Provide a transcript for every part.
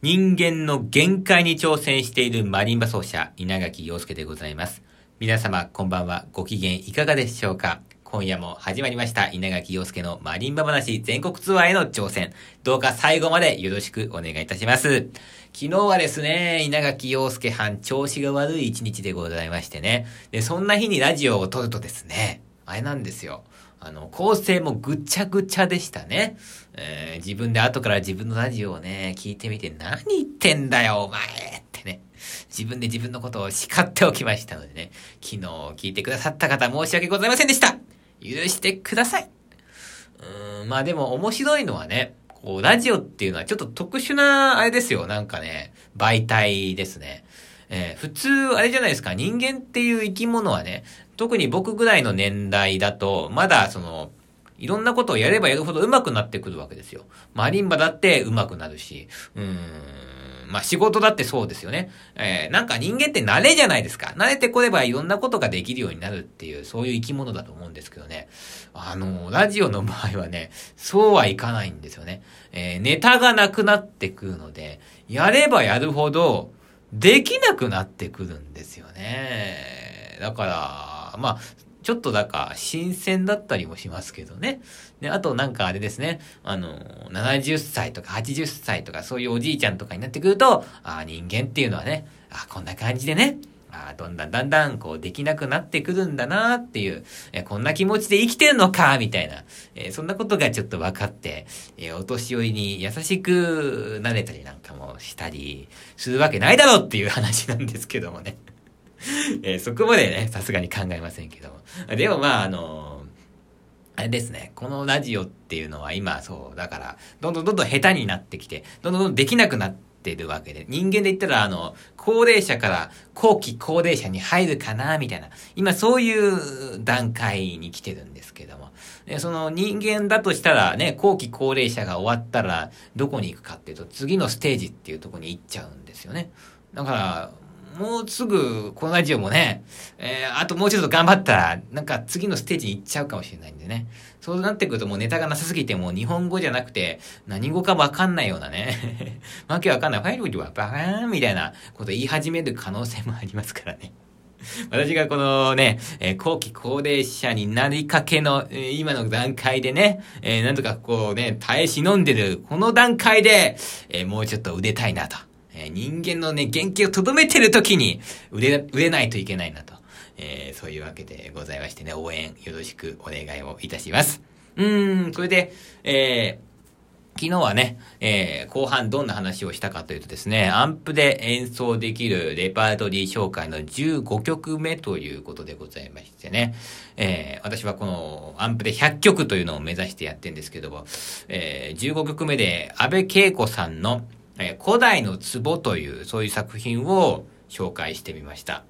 人間の限界に挑戦しているマリンバ奏者、稲垣陽介でございます。皆様、こんばんは。ご機嫌いかがでしょうか？今夜も始まりました、稲垣陽介のマリンバ話全国ツアーへの挑戦。どうか最後までよろしくお願いいたします。昨日はですね、稲垣陽介藩調子が悪い一日でございましてね。で、そんな日にラジオを撮るとですね、あれなんですよ。あの、構成もぐちゃぐちゃでしたね。えー、自分で後から自分のラジオをね、聞いてみて、何言ってんだよ、お前ってね。自分で自分のことを叱っておきましたのでね。昨日聞いてくださった方申し訳ございませんでした許してくださいうん、まあでも面白いのはね、こう、ラジオっていうのはちょっと特殊な、あれですよ、なんかね、媒体ですね。えー、普通、あれじゃないですか、人間っていう生き物はね、特に僕ぐらいの年代だと、まだその、いろんなことをやればやるほど上手くなってくるわけですよ。マリンバだって上手くなるし、うーん、まあ仕事だってそうですよね。えー、なんか人間って慣れじゃないですか。慣れてこればいろんなことができるようになるっていう、そういう生き物だと思うんですけどね。あの、ラジオの場合はね、そうはいかないんですよね。えー、ネタがなくなってくるので、やればやるほど、できなくなってくるんですよね。だから、まあ、ちょっとだか新鮮だったりもしますけどね。で、あとなんかあれですね、あの、70歳とか80歳とかそういうおじいちゃんとかになってくると、あ人間っていうのはね、あこんな感じでね、あどんだんだんだんこうできなくなってくるんだなっていう、えこんな気持ちで生きてるのかみたいな、えそんなことがちょっと分かって、えお年寄りに優しくなれたりなんかもしたりするわけないだろうっていう話なんですけどもね。えー、そこまでね、さすがに考えませんけども。でもまあ、あのー、あれですね、このラジオっていうのは今そう、だから、どんどんどんどん下手になってきて、どんどんどんできなくなってるわけで、人間で言ったら、あの、高齢者から後期高齢者に入るかな、みたいな、今そういう段階に来てるんですけども、その人間だとしたらね、後期高齢者が終わったら、どこに行くかっていうと、次のステージっていうとこに行っちゃうんですよね。だから、もうすぐ、このラジオもね、えー、あともうちょっと頑張ったら、なんか次のステージに行っちゃうかもしれないんでね。そうなってくるともうネタがなさすぎてもう日本語じゃなくて、何語かわかんないようなね。わけわかんない。ファイルはバーンみたいなこと言い始める可能性もありますからね。私がこのね、えー、後期高齢者になりかけの、えー、今の段階でね、えー、なんとかこうね、耐え忍んでる、この段階で、えもうちょっと腕たいなと。え人間のね、原型をとどめてる時に売れ、売れないといけないなと。えー、そういうわけでございましてね、応援よろしくお願いをいたします。うーん、それで、えー、昨日はね、えー、後半どんな話をしたかというとですね、アンプで演奏できるレパートリー紹介の15曲目ということでございましてね、えー、私はこのアンプで100曲というのを目指してやってるんですけども、えー、15曲目で安倍恵子さんのえ、古代の壺という、そういう作品を紹介してみました。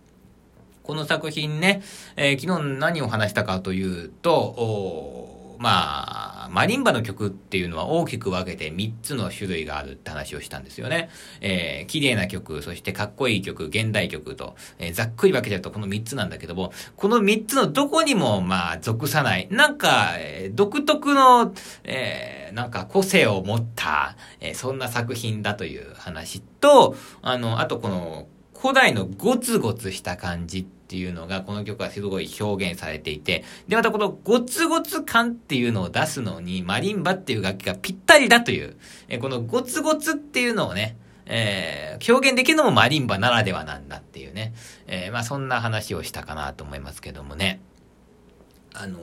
この作品ね、えー、昨日何を話したかというと、まあ、マリンバの曲っていうのは大きく分けて3つの種類があるって話をしたんですよね。えー、綺麗な曲、そしてかっこいい曲、現代曲と、えー、ざっくり分けちゃうとこの3つなんだけども、この3つのどこにもまあ属さない、なんか、えー、独特の、えー、なんか個性を持った、えー、そんな作品だという話と、あの、あとこの、古代のゴツゴツした感じっていうのが、この曲はすごい表現されていて、で、またこのゴツゴツ感っていうのを出すのに、マリンバっていう楽器がぴったりだという、えこのゴツゴツっていうのをね、えー、表現できるのもマリンバならではなんだっていうね、えー、まあそんな話をしたかなと思いますけどもね。あのー、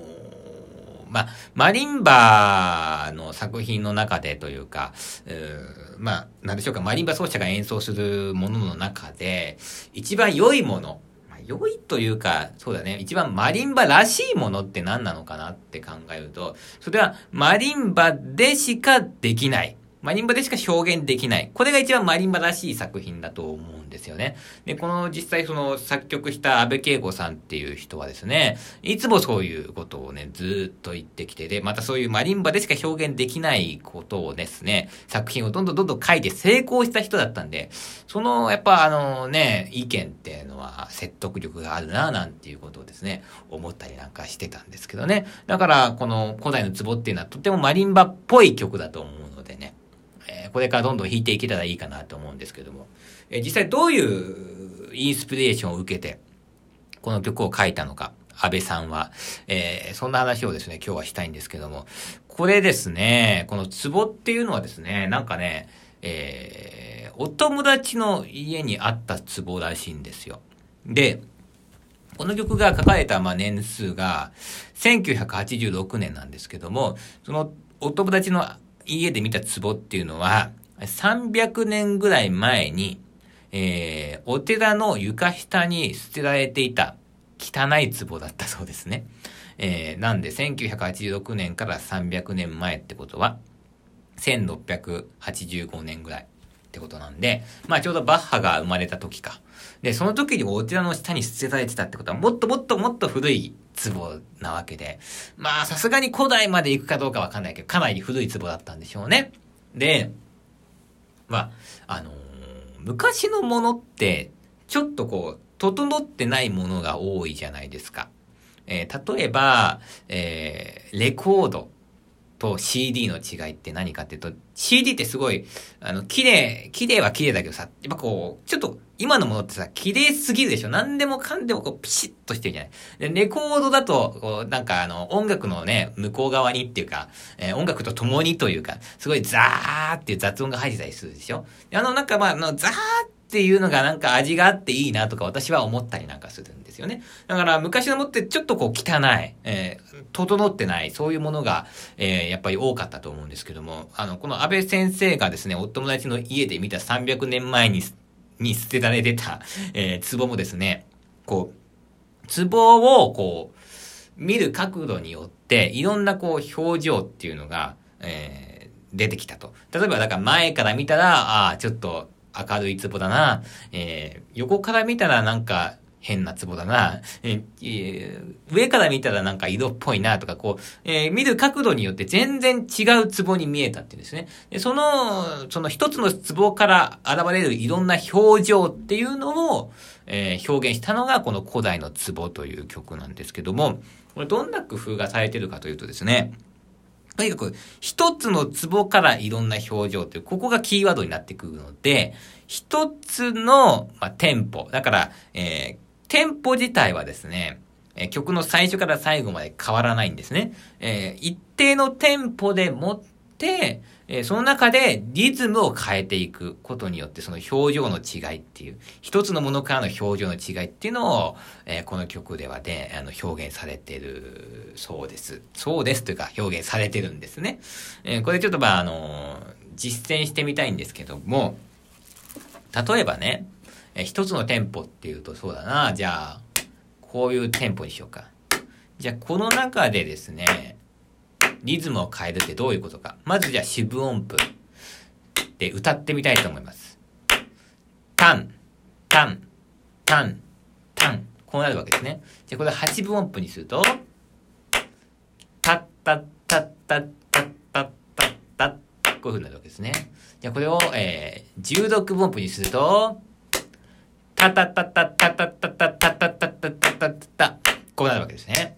まあ、マリンバの作品の中でというか、うまあ、なんでしょうか、マリンバ奏者が演奏するものの中で、一番良いものま、良いというか、そうだね、一番マリンバらしいものって何なのかなって考えると、それはマリンバでしかできない。マリンバでしか表現できない。これが一番マリンバらしい作品だと思うんですよね。で、この実際その作曲した安部恵子さんっていう人はですね、いつもそういうことをね、ずっと言ってきて、で、またそういうマリンバでしか表現できないことをですね、作品をどんどんどんどん書いて成功した人だったんで、その、やっぱあのね、意見っていうのは説得力があるな、なんていうことをですね、思ったりなんかしてたんですけどね。だから、この古代の壺っていうのはとてもマリンバっぽい曲だと思う。これからどんどん弾いていけたらいいかなと思うんですけども、え実際どういうインスピレーションを受けて、この曲を書いたのか、安倍さんは、えー、そんな話をですね、今日はしたいんですけども、これですね、このツボっていうのはですね、なんかね、えー、お友達の家にあったツボらしいんですよ。で、この曲が書かれたま年数が1986年なんですけども、そのお友達の家で見た壺っていうのは、300年ぐらい前に、えー、お寺の床下に捨てられていた汚い壺だったそうですね。えー、なんで1986年から300年前ってことは、1685年ぐらいってことなんで、まあちょうどバッハが生まれた時か。で、その時にお寺の下に捨てられてたってことは、もっともっともっと古い壺なわけで、まあさすがに古代まで行くかどうかわかんないけど、かなり古い壺だったんでしょうね。で、まあ、あのー、昔のものって、ちょっとこう、整ってないものが多いじゃないですか。えー、例えば、えー、レコードと CD の違いって何かっていうと、CD ってすごい、あの、綺麗、綺麗は綺麗だけどさ、やっぱこう、ちょっと今のものってさ、綺麗すぎるでしょ。何でもかんでもこう、ピシッとしてるじゃない。で、レコードだと、こう、なんかあの、音楽のね、向こう側にっていうか、えー、音楽と共にというか、すごいザーっていう雑音が入ってたりするでしょ。あの、なんかまあ、あの、ザーってっていうのがなんか味があっていいなとか私は思ったりなんかするんですよね。だから昔のもってちょっとこう汚い、えー、整ってない、そういうものが、えー、やっぱり多かったと思うんですけども、あの、この安倍先生がですね、お友達の家で見た300年前に、に捨てられてた、えー、壺もですね、こう、壺をこう、見る角度によって、いろんなこう表情っていうのが、えー、出てきたと。例えば、だから前から見たら、ああ、ちょっと明るい壺だな、えー、横から見たらなんか変な壺だな、えー、上から見たらなんか色っぽいなとか、こう、えー、見る角度によって全然違う壺に見えたっていうんですね。でその、その一つの壺から現れるいろんな表情っていうのを、えー、表現したのがこの古代の壺という曲なんですけども、これどんな工夫がされてるかというとですね、とにかく、一つのツボからいろんな表情という、ここがキーワードになってくるので、一つの、まあ、テンポ。だから、えー、テンポ自体はですね、えー、曲の最初から最後まで変わらないんですね。えー、一定のテンポでもって、え、その中でリズムを変えていくことによって、その表情の違いっていう、一つのものからの表情の違いっていうのを、え、この曲ではで、あの、表現されてるそうです。そうですというか、表現されてるんですね。え、これちょっとまあ、あの実践してみたいんですけども、例えばね、え一つの店舗っていうとそうだな、じゃあ、こういう店舗にしようか。じゃあ、この中でですね、リズムを変えるってどういうことか。まずじゃあ四分音符で歌ってみたいと思います。タン、タン、タン、タン。こうなるわけですね。じゃあこれ八分音符にすると、タッタッタッタッタッタッタッタッこういう風になるわけですね。じゃあこれを、えー、十六分音符にすると、タタタタタタタタタタタタタタタこうなるわけですね。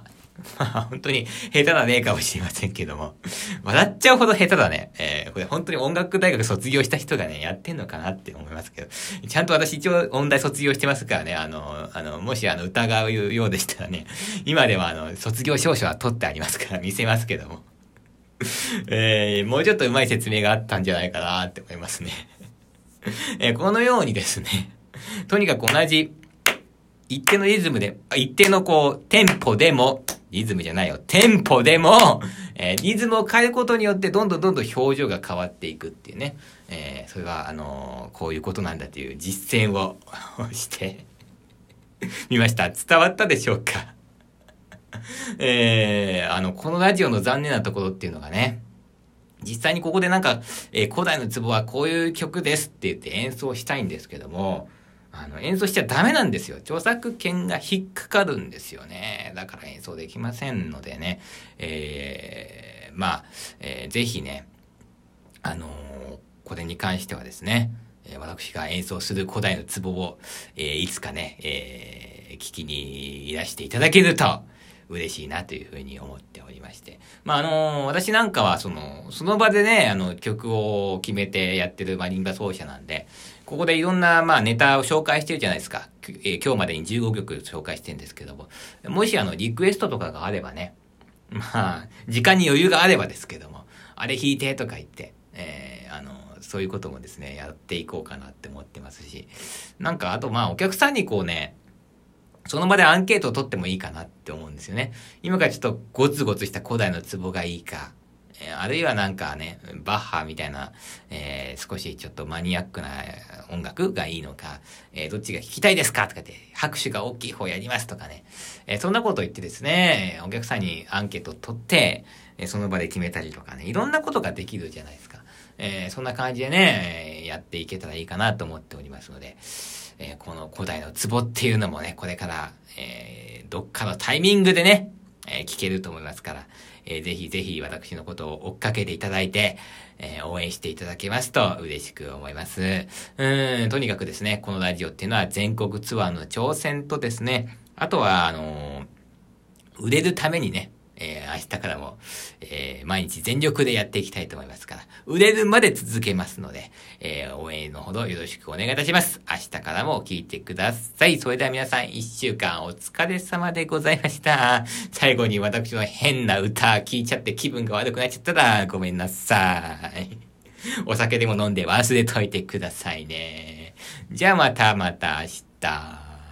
まあ、本当に下手なねかもしれませんけども。笑っちゃうほど下手だね。えー、これ本当に音楽大学卒業した人がね、やってんのかなって思いますけど。ちゃんと私一応音大卒業してますからね、あの、あの、もしあの、疑うようでしたらね、今ではあの、卒業証書は取ってありますから見せますけども。えー、もうちょっと上手い説明があったんじゃないかなって思いますね。えー、このようにですね、とにかく同じ一定のリズムで、一定のこう、テンポでも、リズムじゃないよ。テンポでも、えー、リズムを変えることによって、どんどんどんどん表情が変わっていくっていうね。えー、それが、あのー、こういうことなんだという実践を してみました。伝わったでしょうか？えー、あの、このラジオの残念なところっていうのがね、実際にここでなんか、えー、古代の壺はこういう曲ですって言って演奏したいんですけども、あの、演奏しちゃダメなんですよ。著作権が引っかかるんですよね。だから演奏できませんのでね。えー、まあ、えー、ぜひね、あのー、これに関してはですね、私が演奏する古代の壺を、えー、いつかね、えー、聞きにいらしていただけると嬉しいなというふうに思っておりまして。まあ、あの、私なんかはその、その場でね、あの、曲を決めてやってるマリンバ奏者なんで、ここでいろんな、まあ、ネタを紹介してるじゃないですか。えー、今日までに15曲紹介してるんですけども。もしあの、リクエストとかがあればね、まあ、時間に余裕があればですけども、あれ弾いてとか言って、えー、あの、そういうこともですね、やっていこうかなって思ってますし、なんか、あとまあ、お客さんにこうね、その場でアンケートを取ってもいいかなって思うんですよね。今からちょっとゴツゴツした古代の壺がいいか、あるいはなんかね、バッハみたいな、えー、少しちょっとマニアックな音楽がいいのか、えー、どっちが聴きたいですかとかって、拍手が大きい方やりますとかね、えー、そんなこと言ってですね、お客さんにアンケートを取って、えその場で決めたりとかね、いろんなことができるじゃないですか。えそんな感じでね、やっていけたらいいかなと思っておりますので、えこの古代の壺っていうのもね、これから、えどっかのタイミングでね、え聞けると思いますから、えー、ぜひぜひ私のことを追っかけていただいて、えー、応援していただけますと嬉しく思います。うん、とにかくですね、このラジオっていうのは全国ツアーの挑戦とですね、あとは、あのー、売れるためにね、えー、明日からも、えー、毎日全力でやっていきたいと思いますから、売れるまで続けますので、えー、応援のほどよろしくお願いいたします。明日からも聞いてください。それでは皆さん一週間お疲れ様でございました。最後に私の変な歌聞いちゃって気分が悪くなっちゃったらごめんなさい。お酒でも飲んで忘れといてくださいね。じゃあまたまた明日。